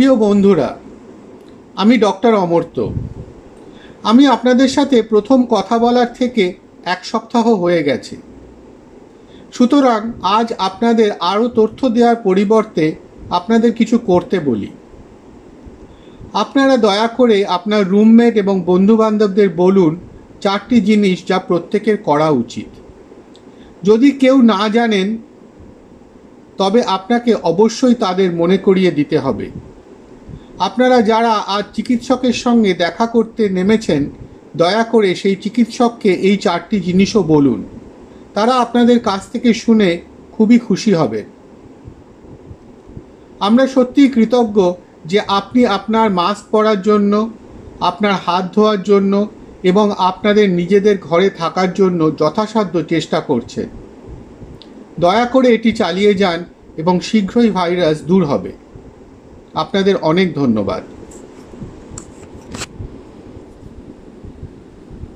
প্রিয় বন্ধুরা, আমি ডক্টর অমর্ত্য। আমি আপনাদের সাথে প্রথম কথা বলার থেকে এক সপ্তাহ হয়ে গেছে। সুতরাং আজ আপনাদের আরও তথ্য দেওয়ার পরিবর্তে আপনাদের কিছু করতে বলি। আপনারা দয়া করে আপনার রুমমেট এবং বন্ধুবান্ধবদের বলুন চারটি জিনিস যা প্রত্যেকের করা উচিত। যদি কেউ না জানেন, তবে আপনাকে অবশ্যই তাদের মনে করিয়ে দিতে হবে। আপনারা যারা আজ চিকিৎসকের সঙ্গে দেখা করতে নেমেছেন, দয়া করে সেই চিকিৎসককে এই চারটি জিনিসও বলুন। তারা আপনাদের কাছ থেকে শুনে খুবই খুশি হবে। আমরা সত্যিই কৃতজ্ঞ যে আপনি আপনার মাস্ক পরার জন্য, আপনার হাত ধোয়ার জন্য এবং আপনাদের নিজেদের ঘরে থাকার জন্য যথাসাধ্য চেষ্টা করছেন। দয়া করে এটি চালিয়ে যান এবং শীঘ্রই ভাইরাস দূর হবে। আপনাদের অনেক ধন্যবাদ।